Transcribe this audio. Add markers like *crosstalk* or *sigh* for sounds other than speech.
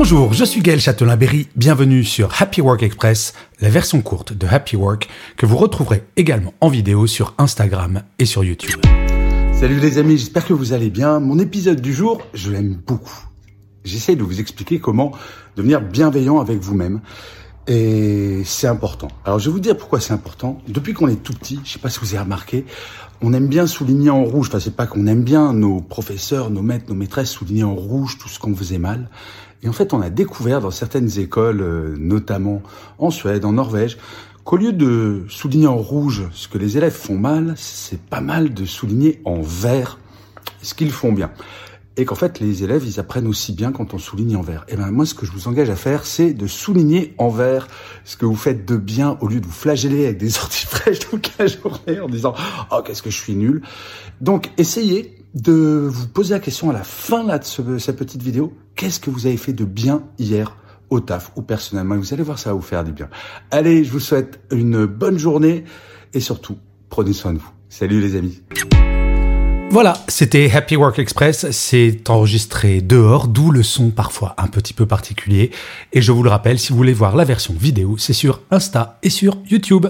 Bonjour, je suis Gaël Châtelain-Berry, bienvenue sur Happy Work Express, la version courte de Happy Work que vous retrouverez également en vidéo sur Instagram et sur YouTube. Salut les amis, j'espère que vous allez bien. Mon épisode du jour, je l'aime beaucoup. J'essaie de vous expliquer comment devenir bienveillant avec vous-même. Et c'est important. Alors je vais vous dire pourquoi c'est important. Depuis qu'on est tout petit, je sais pas si vous avez remarqué, on aime bien souligner en rouge. Enfin, c'est pas qu'on aime bien nos professeurs, nos maîtres, nos maîtresses souligner en rouge tout ce qu'on faisait mal. Et en fait, on a découvert dans certaines écoles, euh, notamment en Suède, en Norvège, qu'au lieu de souligner en rouge ce que les élèves font mal, c'est pas mal de souligner en vert ce qu'ils font bien et qu'en fait les élèves ils apprennent aussi bien quand on souligne en vert. Et ben moi ce que je vous engage à faire c'est de souligner en vert ce que vous faites de bien au lieu de vous flageller avec des *laughs* sorties fraîches toute la journée en disant oh qu'est-ce que je suis nul. Donc essayez de vous poser la question à la fin là de cette petite vidéo qu'est-ce que vous avez fait de bien hier au taf ou personnellement? Vous allez voir ça va vous faire du bien. Allez je vous souhaite une bonne journée et surtout prenez soin de vous. Salut les amis. Voilà, c'était Happy Work Express. C'est enregistré dehors, d'où le son parfois un petit peu particulier. Et je vous le rappelle, si vous voulez voir la version vidéo, c'est sur Insta et sur YouTube.